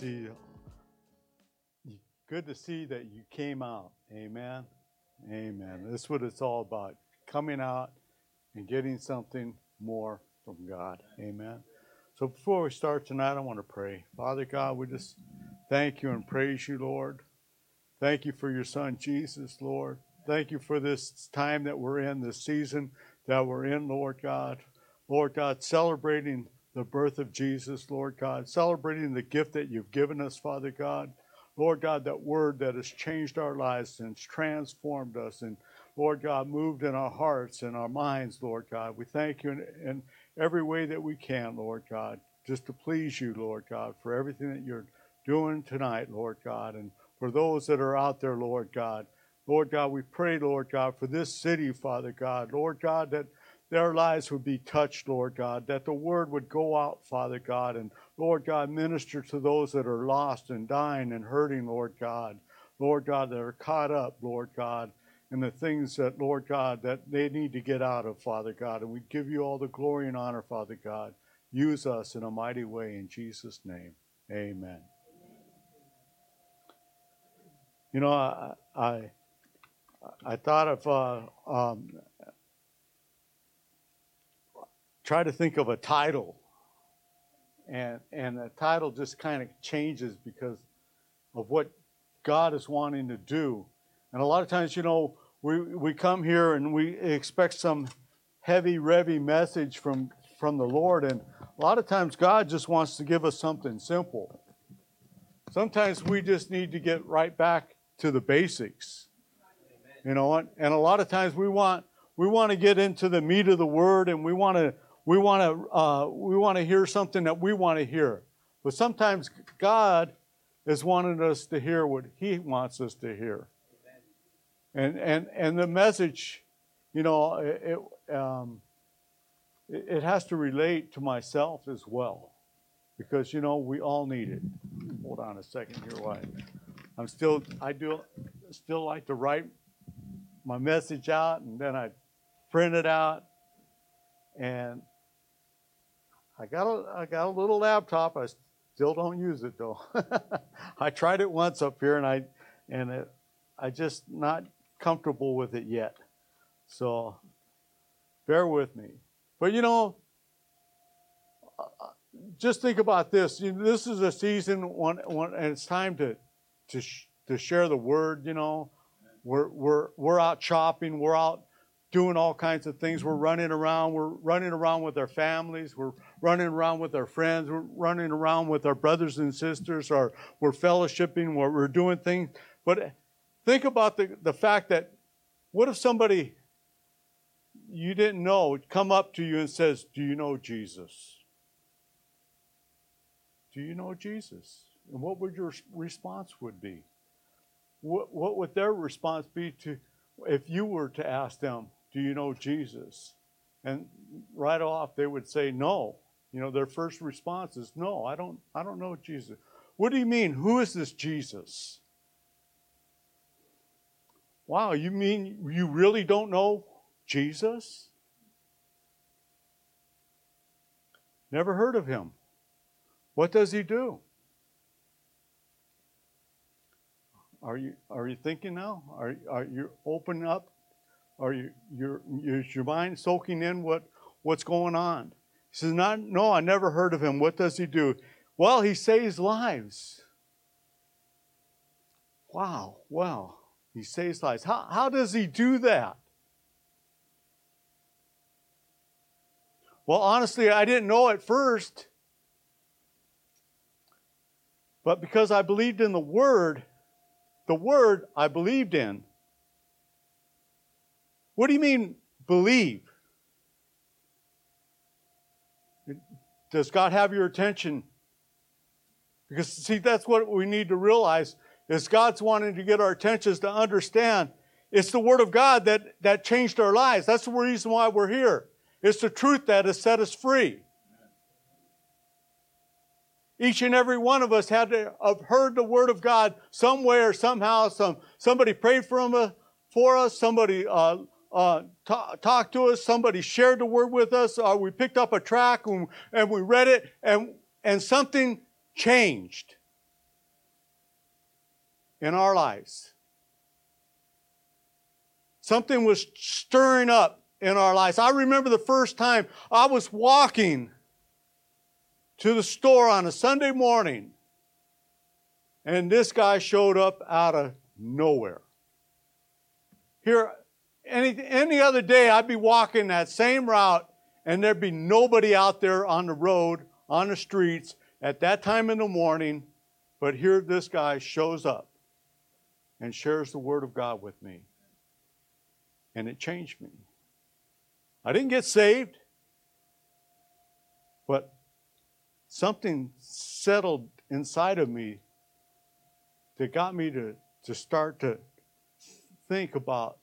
See. Good to see that you came out. Amen. Amen. That's what it's all about. Coming out and getting something more from God. Amen. So before we start tonight, I want to pray. Father God, we just thank you and praise you, Lord. Thank you for your son Jesus, Lord. Thank you for this time that we're in, this season that we're in, Lord God. Lord God, celebrating the birth of Jesus, Lord God, celebrating the gift that you've given us, Father God. Lord God, that word that has changed our lives and transformed us and, Lord God, moved in our hearts and our minds, Lord God. We thank you in, in every way that we can, Lord God, just to please you, Lord God, for everything that you're doing tonight, Lord God, and for those that are out there, Lord God. Lord God, we pray, Lord God, for this city, Father God. Lord God, that their lives would be touched, Lord God, that the word would go out, Father God, and Lord God, minister to those that are lost and dying and hurting, Lord God. Lord God, that are caught up, Lord God, in the things that, Lord God, that they need to get out of, Father God. And we give you all the glory and honor, Father God. Use us in a mighty way in Jesus' name. Amen. You know, I I, I thought of uh, um, try to think of a title. And, and the title just kind of changes because of what God is wanting to do. And a lot of times, you know, we, we come here and we expect some heavy, revy message from, from the Lord. And a lot of times, God just wants to give us something simple. Sometimes we just need to get right back to the basics. You know, and, and a lot of times we want we want to get into the meat of the word and we want to we want to uh, we want to hear something that we want to hear, but sometimes God is wanting us to hear what He wants us to hear. And and and the message, you know, it um, it, it has to relate to myself as well, because you know we all need it. Hold on a second here, why? I'm still I do still like to write my message out and then I print it out and I got a, I got a little laptop. I still don't use it though. I tried it once up here and I and it, I just not comfortable with it yet. So bear with me. But you know, uh, uh, just think about this. You know, this is a season when, when and it's time to to sh- to share the word. You know, we're we're we're out shopping. We're out doing all kinds of things. We're running around. We're running around with our families. We're running around with our friends. We're running around with our brothers and sisters. Or we're fellowshipping. We're, we're doing things. But think about the, the fact that what if somebody you didn't know come up to you and says, Do you know Jesus? Do you know Jesus? And what would your response would be? What, what would their response be to if you were to ask them, do you know Jesus? And right off they would say no. You know, their first response is no, I don't I don't know Jesus. What do you mean? Who is this Jesus? Wow, you mean you really don't know Jesus? Never heard of him. What does he do? Are you are you thinking now? Are are you open up are you, your, is your mind soaking in what, what's going on? He says, Not, No, I never heard of him. What does he do? Well, he saves lives. Wow, wow. He saves lives. How, how does he do that? Well, honestly, I didn't know at first. But because I believed in the Word, the Word I believed in, what do you mean, believe? Does God have your attention? Because see, that's what we need to realize is God's wanting to get our attentions to understand it's the Word of God that, that changed our lives. That's the reason why we're here. It's the truth that has set us free. Each and every one of us had to have heard the Word of God somewhere, somehow. Some somebody prayed for, him, for us. Somebody uh, uh, talked to us. Somebody shared the Word with us. Or we picked up a track and, and we read it, and and something changed in our lives. Something was stirring up in our lives. I remember the first time I was walking to the store on a Sunday morning, and this guy showed up out of nowhere. Here, any, any other day, I'd be walking that same route, and there'd be nobody out there on the road, on the streets at that time in the morning. But here, this guy shows up and shares the Word of God with me. And it changed me. I didn't get saved, but something settled inside of me that got me to, to start to think about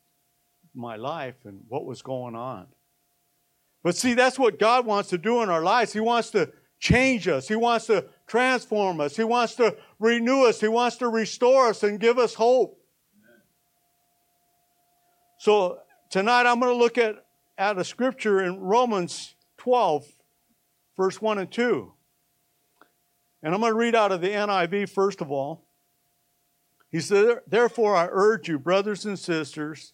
my life and what was going on. But see, that's what God wants to do in our lives. He wants to change us, He wants to transform us, He wants to renew us, He wants to restore us and give us hope. So tonight I'm going to look at, at a scripture in Romans 12, verse 1 and 2. And I'm going to read out of the NIV first of all. He said, Therefore, I urge you, brothers and sisters,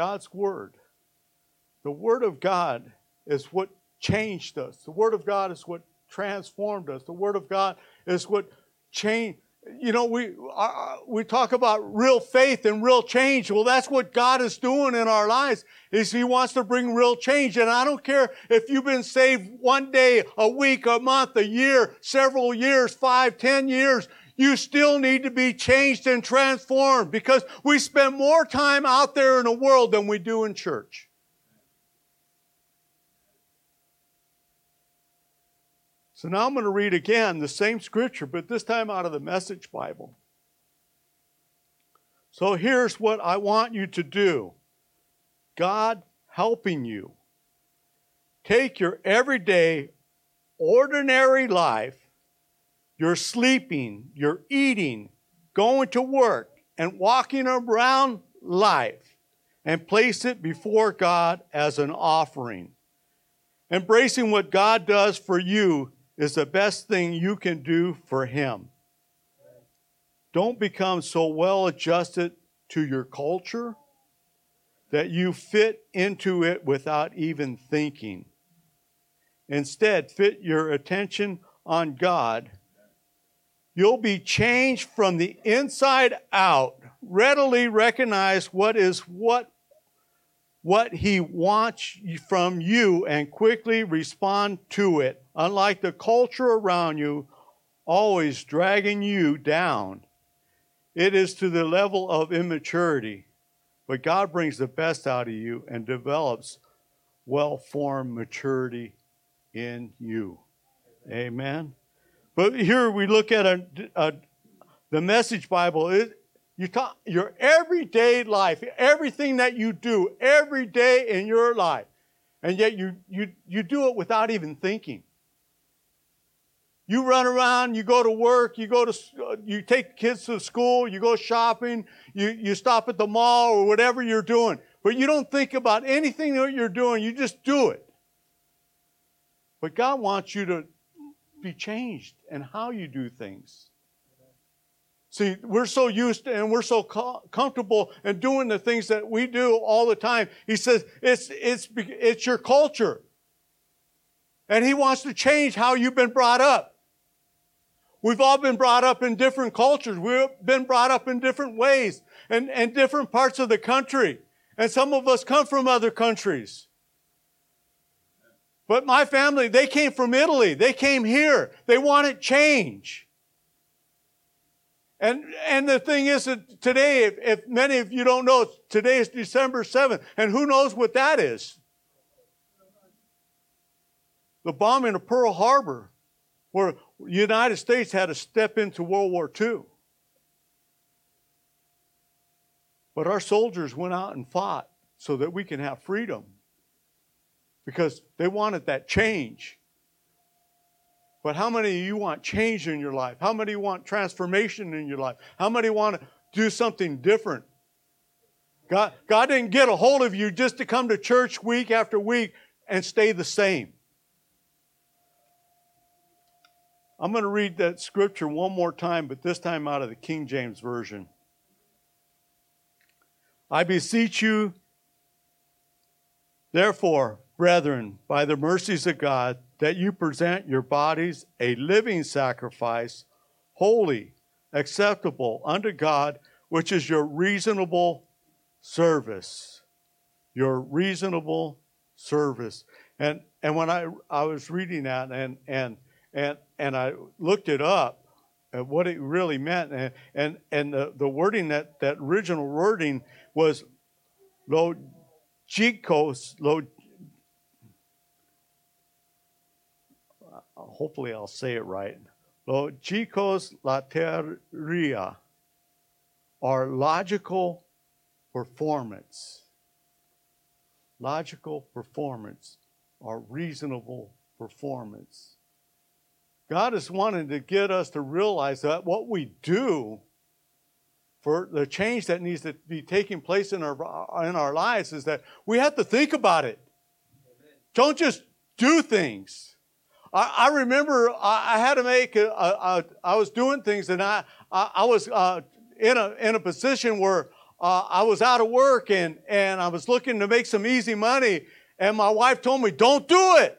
God's Word. The Word of God is what changed us. The Word of God is what transformed us. The Word of God is what changed. You know, we uh, we talk about real faith and real change. Well, that's what God is doing in our lives. Is He wants to bring real change. And I don't care if you've been saved one day, a week, a month, a year, several years, five, ten years. You still need to be changed and transformed because we spend more time out there in the world than we do in church. So now I'm going to read again the same scripture, but this time out of the Message Bible. So here's what I want you to do God helping you. Take your everyday, ordinary life, your sleeping, you're eating, going to work, and walking around life, and place it before God as an offering. Embracing what God does for you is the best thing you can do for Him. Don't become so well adjusted to your culture that you fit into it without even thinking. Instead, fit your attention on God. You'll be changed from the inside out. Readily recognize what is what what he wants from you and quickly respond to it, unlike the culture around you always dragging you down. It is to the level of immaturity, but God brings the best out of you and develops well formed maturity in you. Amen. But here we look at a, a, the Message Bible. It, you talk, your everyday life, everything that you do every day in your life, and yet you, you, you do it without even thinking. You run around, you go to work, you go to, uh, you take kids to school, you go shopping, you, you stop at the mall or whatever you're doing. But you don't think about anything that you're doing, you just do it. But God wants you to be changed in how you do things. See, we're so used to, and we're so co- comfortable in doing the things that we do all the time. He says it's, it's, it's your culture. And He wants to change how you've been brought up. We've all been brought up in different cultures. We've been brought up in different ways and, and different parts of the country. And some of us come from other countries. But my family, they came from Italy. They came here. They wanted change. And, and the thing is that today, if, if many of you don't know, today is December 7th, and who knows what that is? The bombing of Pearl Harbor, where the United States had to step into World War II. But our soldiers went out and fought so that we can have freedom because they wanted that change. But how many of you want change in your life? How many want transformation in your life? How many want to do something different? God, God didn't get a hold of you just to come to church week after week and stay the same. I'm going to read that scripture one more time, but this time out of the King James Version. I beseech you, therefore, brethren, by the mercies of God, that you present your bodies a living sacrifice, holy, acceptable unto God, which is your reasonable service. Your reasonable service. And and when I I was reading that and and and and I looked it up at what it really meant and and, and the, the wording that that original wording was logikos lo hopefully I'll say it right. Logikos lateria, are logical performance. Logical performance, or reasonable performance. God is wanting to get us to realize that what we do for the change that needs to be taking place in our in our lives is that we have to think about it. Don't just do things. I, I remember I, I, had to make, a, a, a, I was doing things and I, I, I was uh, in, a, in a position where uh, I was out of work and, and I was looking to make some easy money. And my wife told me, don't do it.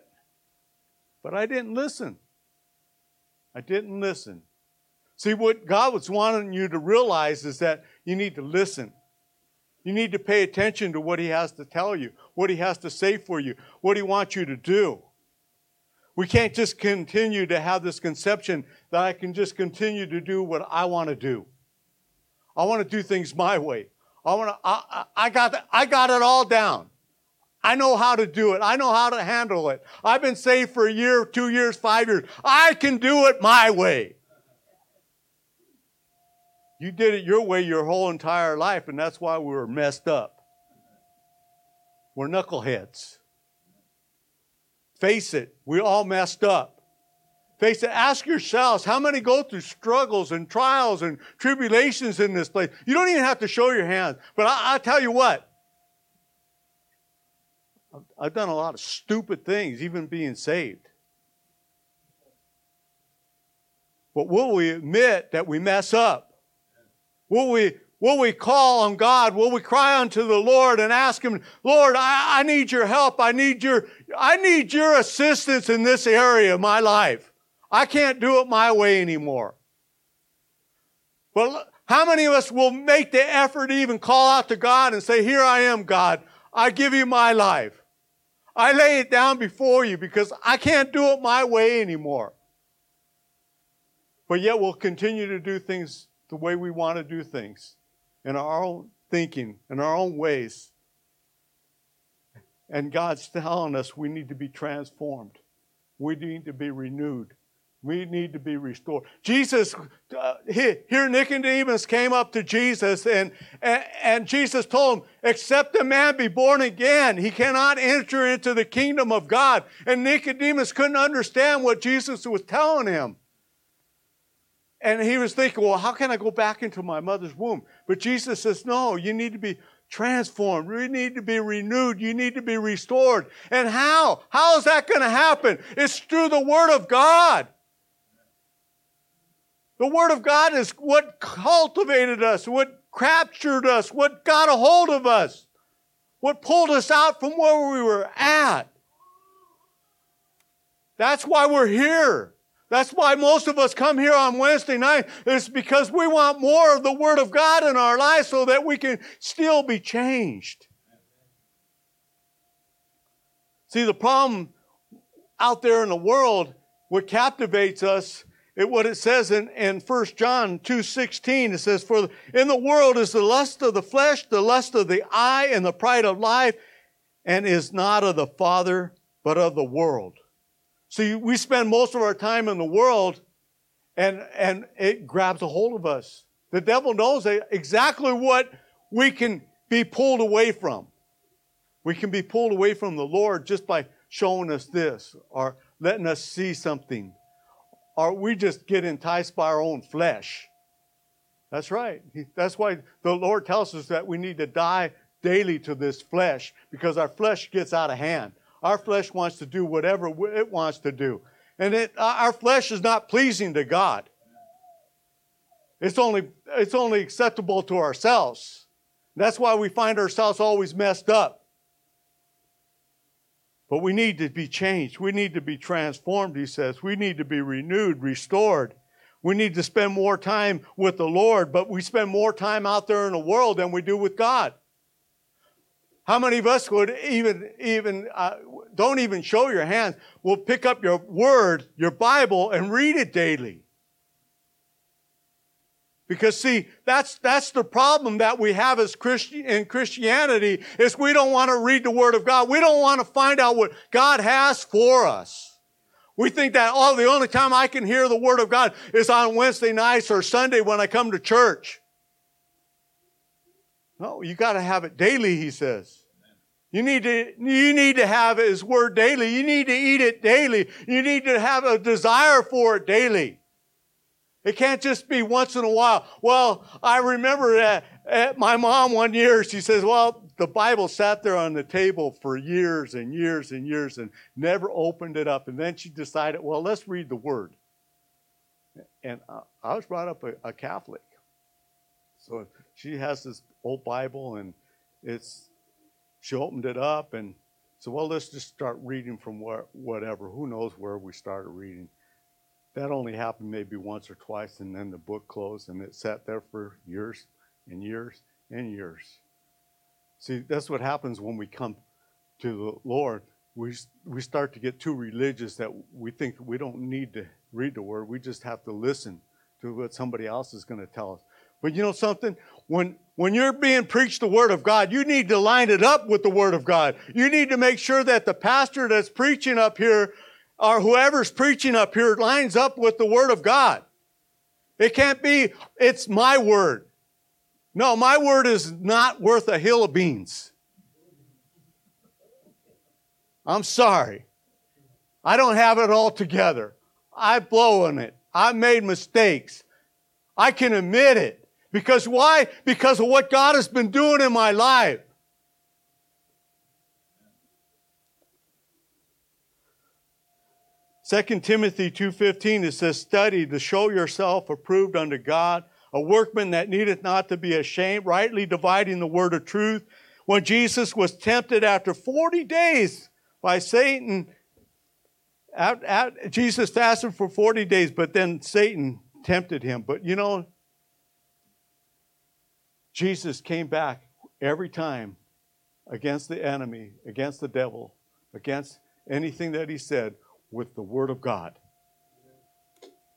But I didn't listen. I didn't listen. See, what God was wanting you to realize is that you need to listen. You need to pay attention to what He has to tell you, what He has to say for you, what He wants you to do. We can't just continue to have this conception that I can just continue to do what I want to do. I want to do things my way. I want to, I, I, got, I got it all down. I know how to do it. I know how to handle it. I've been saved for a year, two years, five years. I can do it my way. You did it your way your whole entire life, and that's why we were messed up. We're knuckleheads. Face it, we all messed up. Face it, ask yourselves how many go through struggles and trials and tribulations in this place. You don't even have to show your hands, but I, will tell you what. I've done a lot of stupid things, even being saved. But will we admit that we mess up? Will we Will we call on God? Will we cry unto the Lord and ask Him, Lord, I, I, need your help. I need your, I need your assistance in this area of my life. I can't do it my way anymore. Well, how many of us will make the effort to even call out to God and say, Here I am, God. I give you my life. I lay it down before you because I can't do it my way anymore. But yet we'll continue to do things the way we want to do things in our own thinking, in our own ways. And God's telling us we need to be transformed. We need to be renewed. We need to be restored. Jesus, uh, here Nicodemus came up to Jesus and, and, and Jesus told him, except a man be born again, he cannot enter into the kingdom of God. And Nicodemus couldn't understand what Jesus was telling him. And he was thinking, well, how can I go back into my mother's womb? But Jesus says, no, you need to be transformed. You need to be renewed. You need to be restored. And how? How is that going to happen? It's through the Word of God. The Word of God is what cultivated us, what captured us, what got a hold of us, what pulled us out from where we were at. That's why we're here. That's why most of us come here on Wednesday night. It's because we want more of the Word of God in our lives so that we can still be changed. See, the problem out there in the world, what captivates us, it, what it says in, in 1 John 2.16, it says, For in the world is the lust of the flesh, the lust of the eye, and the pride of life, and is not of the Father, but of the world. See, we spend most of our time in the world, and, and it grabs a hold of us. The devil knows exactly what we can be pulled away from. We can be pulled away from the Lord just by showing us this or letting us see something. Or we just get enticed by our own flesh. That's right. That's why the Lord tells us that we need to die daily to this flesh because our flesh gets out of hand. Our flesh wants to do whatever it wants to do. And it, our flesh is not pleasing to God. It's only, it's only acceptable to ourselves. That's why we find ourselves always messed up. But we need to be changed. We need to be transformed, he says. We need to be renewed, restored. We need to spend more time with the Lord, but we spend more time out there in the world than we do with God. How many of us would even, even, uh, don't even show your hands, will pick up your word, your Bible, and read it daily? Because see, that's, that's the problem that we have as Christian, in Christianity is we don't want to read the Word of God. We don't want to find out what God has for us. We think that, oh, the only time I can hear the Word of God is on Wednesday nights or Sunday when I come to church. No, you got to have it daily, he says. You need to, you need to have his word daily. You need to eat it daily. You need to have a desire for it daily. It can't just be once in a while. Well, I remember at, at my mom one year, she says, well, the Bible sat there on the table for years and years and years and never opened it up. And then she decided, well, let's read the Word. And I was brought up a, a Catholic. So she has this old Bible and it's, she opened it up and said, well, let's just start reading from where, whatever. Who knows where we started reading that only happened maybe once or twice, and then the book closed, and it sat there for years and years and years. See, that's what happens when we come to the Lord. We, we start to get too religious that we think we don't need to read the Word. We just have to listen to what somebody else is going to tell us. But you know something? When, when you're being preached the Word of God, you need to line it up with the Word of God. You need to make sure that the pastor that's preaching up here or whoever's preaching up here lines up with the Word of God. It can't be, it's my word. No, my word is not worth a hill of beans. I'm sorry. I don't have it all together. I've blown it. I've made mistakes. I can admit it. Because why? Because of what God has been doing in my life. 2 Timothy 2.15, it says, Study to show yourself approved unto God, a workman that needeth not to be ashamed, rightly dividing the word of truth. When Jesus was tempted after 40 days by Satan, Jesus fasted for 40 days, but then Satan tempted him. But you know, Jesus came back every time against the enemy, against the devil, against anything that he said with the Word of God.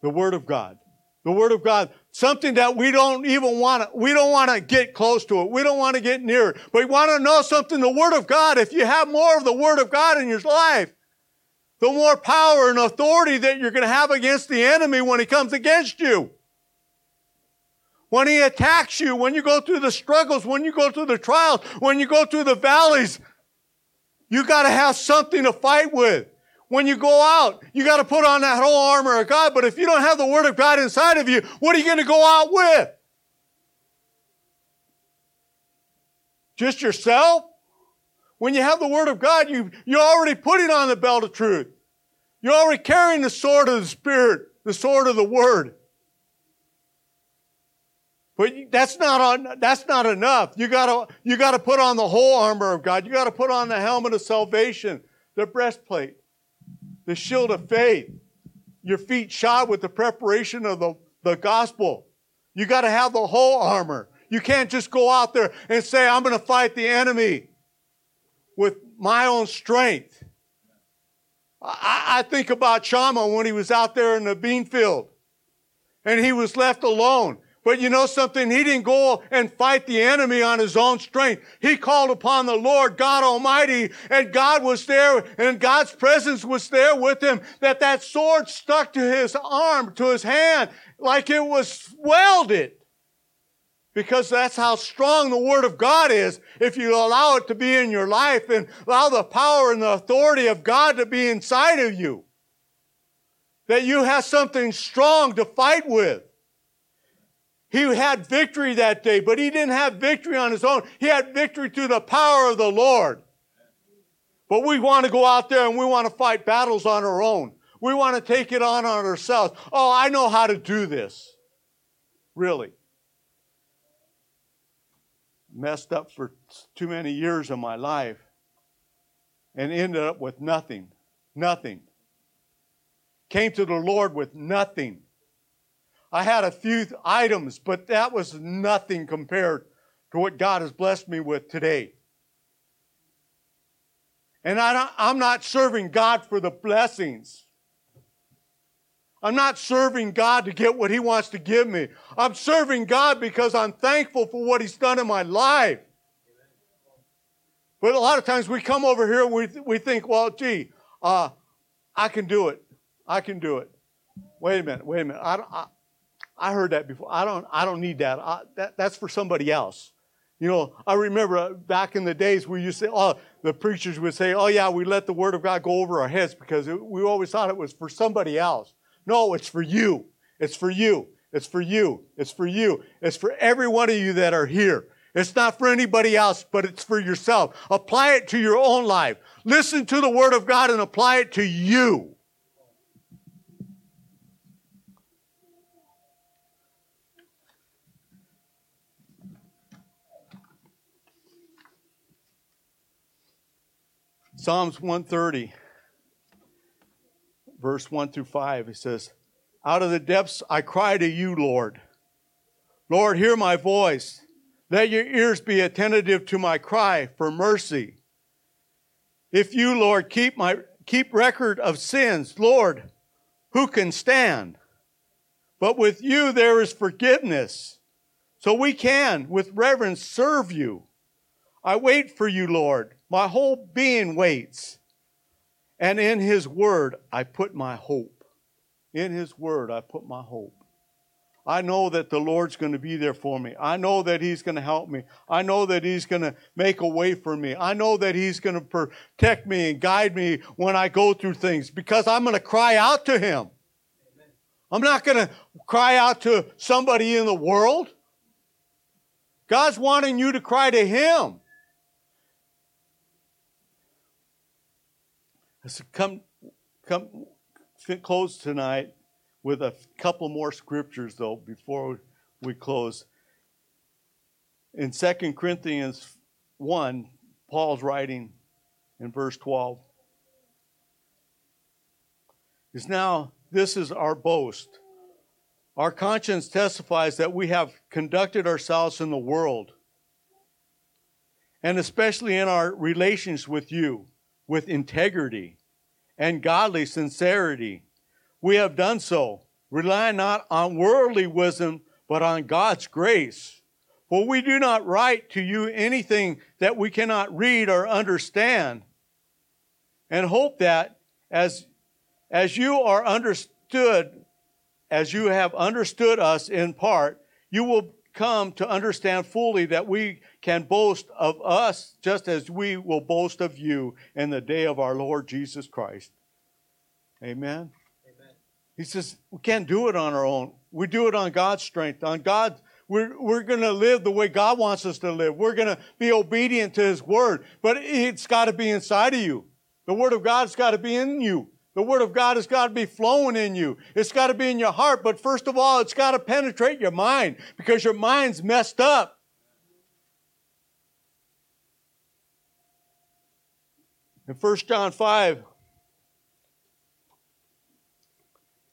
The Word of God. The Word of God. Something that we don't even want to, we don't want to get close to it. We don't want to get near it. But we want to know something, the Word of God. If you have more of the Word of God in your life, the more power and authority that you're going to have against the enemy when he comes against you. When he attacks you, when you go through the struggles, when you go through the trials, when you go through the valleys, you got to have something to fight with when you go out. You got to put on that whole armor of God. But if you don't have the Word of God inside of you, what are you going to go out with? Just yourself? When you have the Word of God, you, you're already putting on the belt of truth. You're already carrying the sword of the Spirit, the sword of the Word. But that's not on, that's not enough. You gotta, you gotta put on the whole armor of God. You gotta put on the helmet of salvation, the breastplate the shield of faith, your feet shod with the preparation of the, the gospel. You got to have the whole armor. You can't just go out there and say, I'm to fight the enemy with my own strength. I, I think about Shammah when he was out there in the bean field and he was left alone. But you know something? He didn't go and fight the enemy on his own strength. He called upon the Lord God Almighty and God was there and God's presence was there with him that that sword stuck to his arm, to his hand, like it was welded. Because that's how strong the Word of God is. If you allow it to be in your life and allow the power and the authority of God to be inside of you. That you have something strong to fight with. He had victory that day, but he didn't have victory on his own. He had victory through the power of the Lord. But we want to go out there and we want to fight battles on our own. We want to take it on on ourselves. Oh, I know how to do this. Really. Messed up for too many years of my life and ended up with nothing. Nothing. Came to the Lord with nothing. I had a few items, but that was nothing compared to what God has blessed me with today. And I am not serving God for the blessings. I'm not serving God to get what He wants to give me. I'm serving God because I'm thankful for what He's done in my life. But a lot of times we come over here and we, we think, well, gee, uh, I can do it. I can do it. Wait a minute, wait a minute. I, I, I heard that before. I don't, I don't need that. I, that. That's for somebody else. You know, I remember uh, back in the days used to say, oh, the preachers would say, oh, yeah, we let the Word of God go over our heads because it, we always thought it was for somebody else. No, it's for you. It's for you. It's for you. It's for you. It's for every one of you that are here. It's not for anybody else, but it's for yourself. Apply it to your own life. Listen to the Word of God and apply it to you. Psalms 130, verse 1 through 5, it says, Out of the depths I cry to you, Lord. Lord, hear my voice. Let your ears be attentive to my cry for mercy. If you, Lord, keep my keep record of sins, Lord, who can stand? But with you there is forgiveness. So we can, with reverence, serve you. I wait for you, Lord. My whole being waits. And in His Word, I put my hope. In His Word, I put my hope. I know that the Lord's going to be there for me. I know that He's going to help me. I know that He's going to make a way for me. I know that He's going to protect me and guide me when I go through things because I'm going to cry out to Him. I'm not going to cry out to somebody in the world. God's wanting you to cry to Him. Let's come, come close tonight with a couple more scriptures, though, before we close. In 2 Corinthians 1, Paul's writing in verse 12 is now, this is our boast. Our conscience testifies that we have conducted ourselves in the world, and especially in our relations with you with integrity and godly sincerity. We have done so, relying not on worldly wisdom, but on God's grace. For we do not write to you anything that we cannot read or understand, and hope that as, as you are understood, as you have understood us in part, you will come to understand fully that we can boast of us just as we will boast of you in the day of our Lord Jesus Christ. Amen. Amen. He says we can't do it on our own. We do it on God's strength, on God. We're, we're going to live the way God wants us to live. We're going to be obedient to His Word, but it's got to be inside of you. The Word of God's got to be in you. The Word of God has got to be flowing in you. It's got to be in your heart, but first of all, it's got to penetrate your mind because your mind's messed up. In 1 John 5,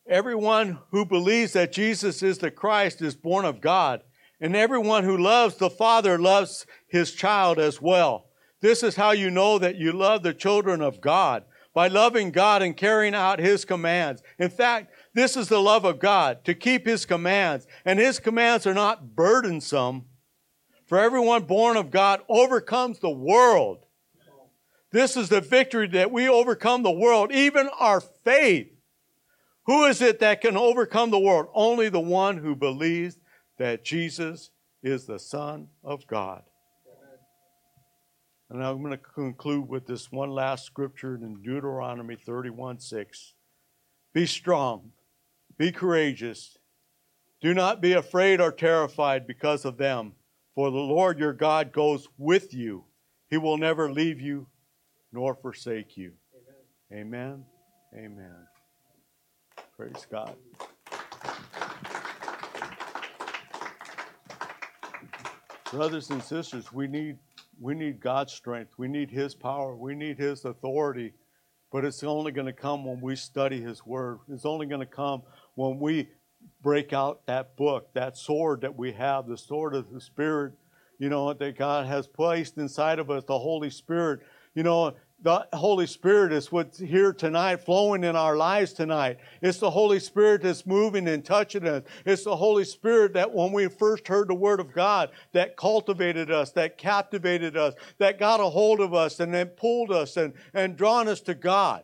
Everyone who believes that Jesus is the Christ is born of God, and everyone who loves the Father loves his child as well. This is how you know that you love the children of God by loving God and carrying out his commands. In fact, this is the love of God, to keep his commands. And his commands are not burdensome. For everyone born of God overcomes the world. This is the victory that we overcome the world, even our faith. Who is it that can overcome the world? Only the one who believes that Jesus is the Son of God. And I'm going to conclude with this one last scripture in Deuteronomy 31 6. Be strong, be courageous. Do not be afraid or terrified because of them, for the Lord your God goes with you. He will never leave you nor forsake you. Amen. Amen. Amen. Praise God. Brothers and sisters, we need we need God's strength. We need His power. We need His authority. But it's only going to come when we study His Word. It's only going to come when we break out that book, that sword that we have, the sword of the Spirit, you know, that God has placed inside of us, the Holy Spirit. You know, the Holy Spirit is what's here tonight, flowing in our lives tonight. It's the Holy Spirit that's moving and touching us. It's the Holy Spirit that when we first heard the Word of God, that cultivated us, that captivated us, that got a hold of us and then pulled us and, and drawn us to God.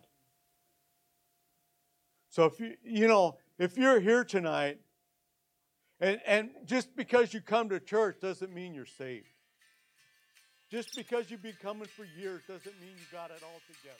So if you, you know, if you're here tonight, and, and just because you come to church doesn't mean you're saved. Just because you've been coming for years doesn't mean you got it all together.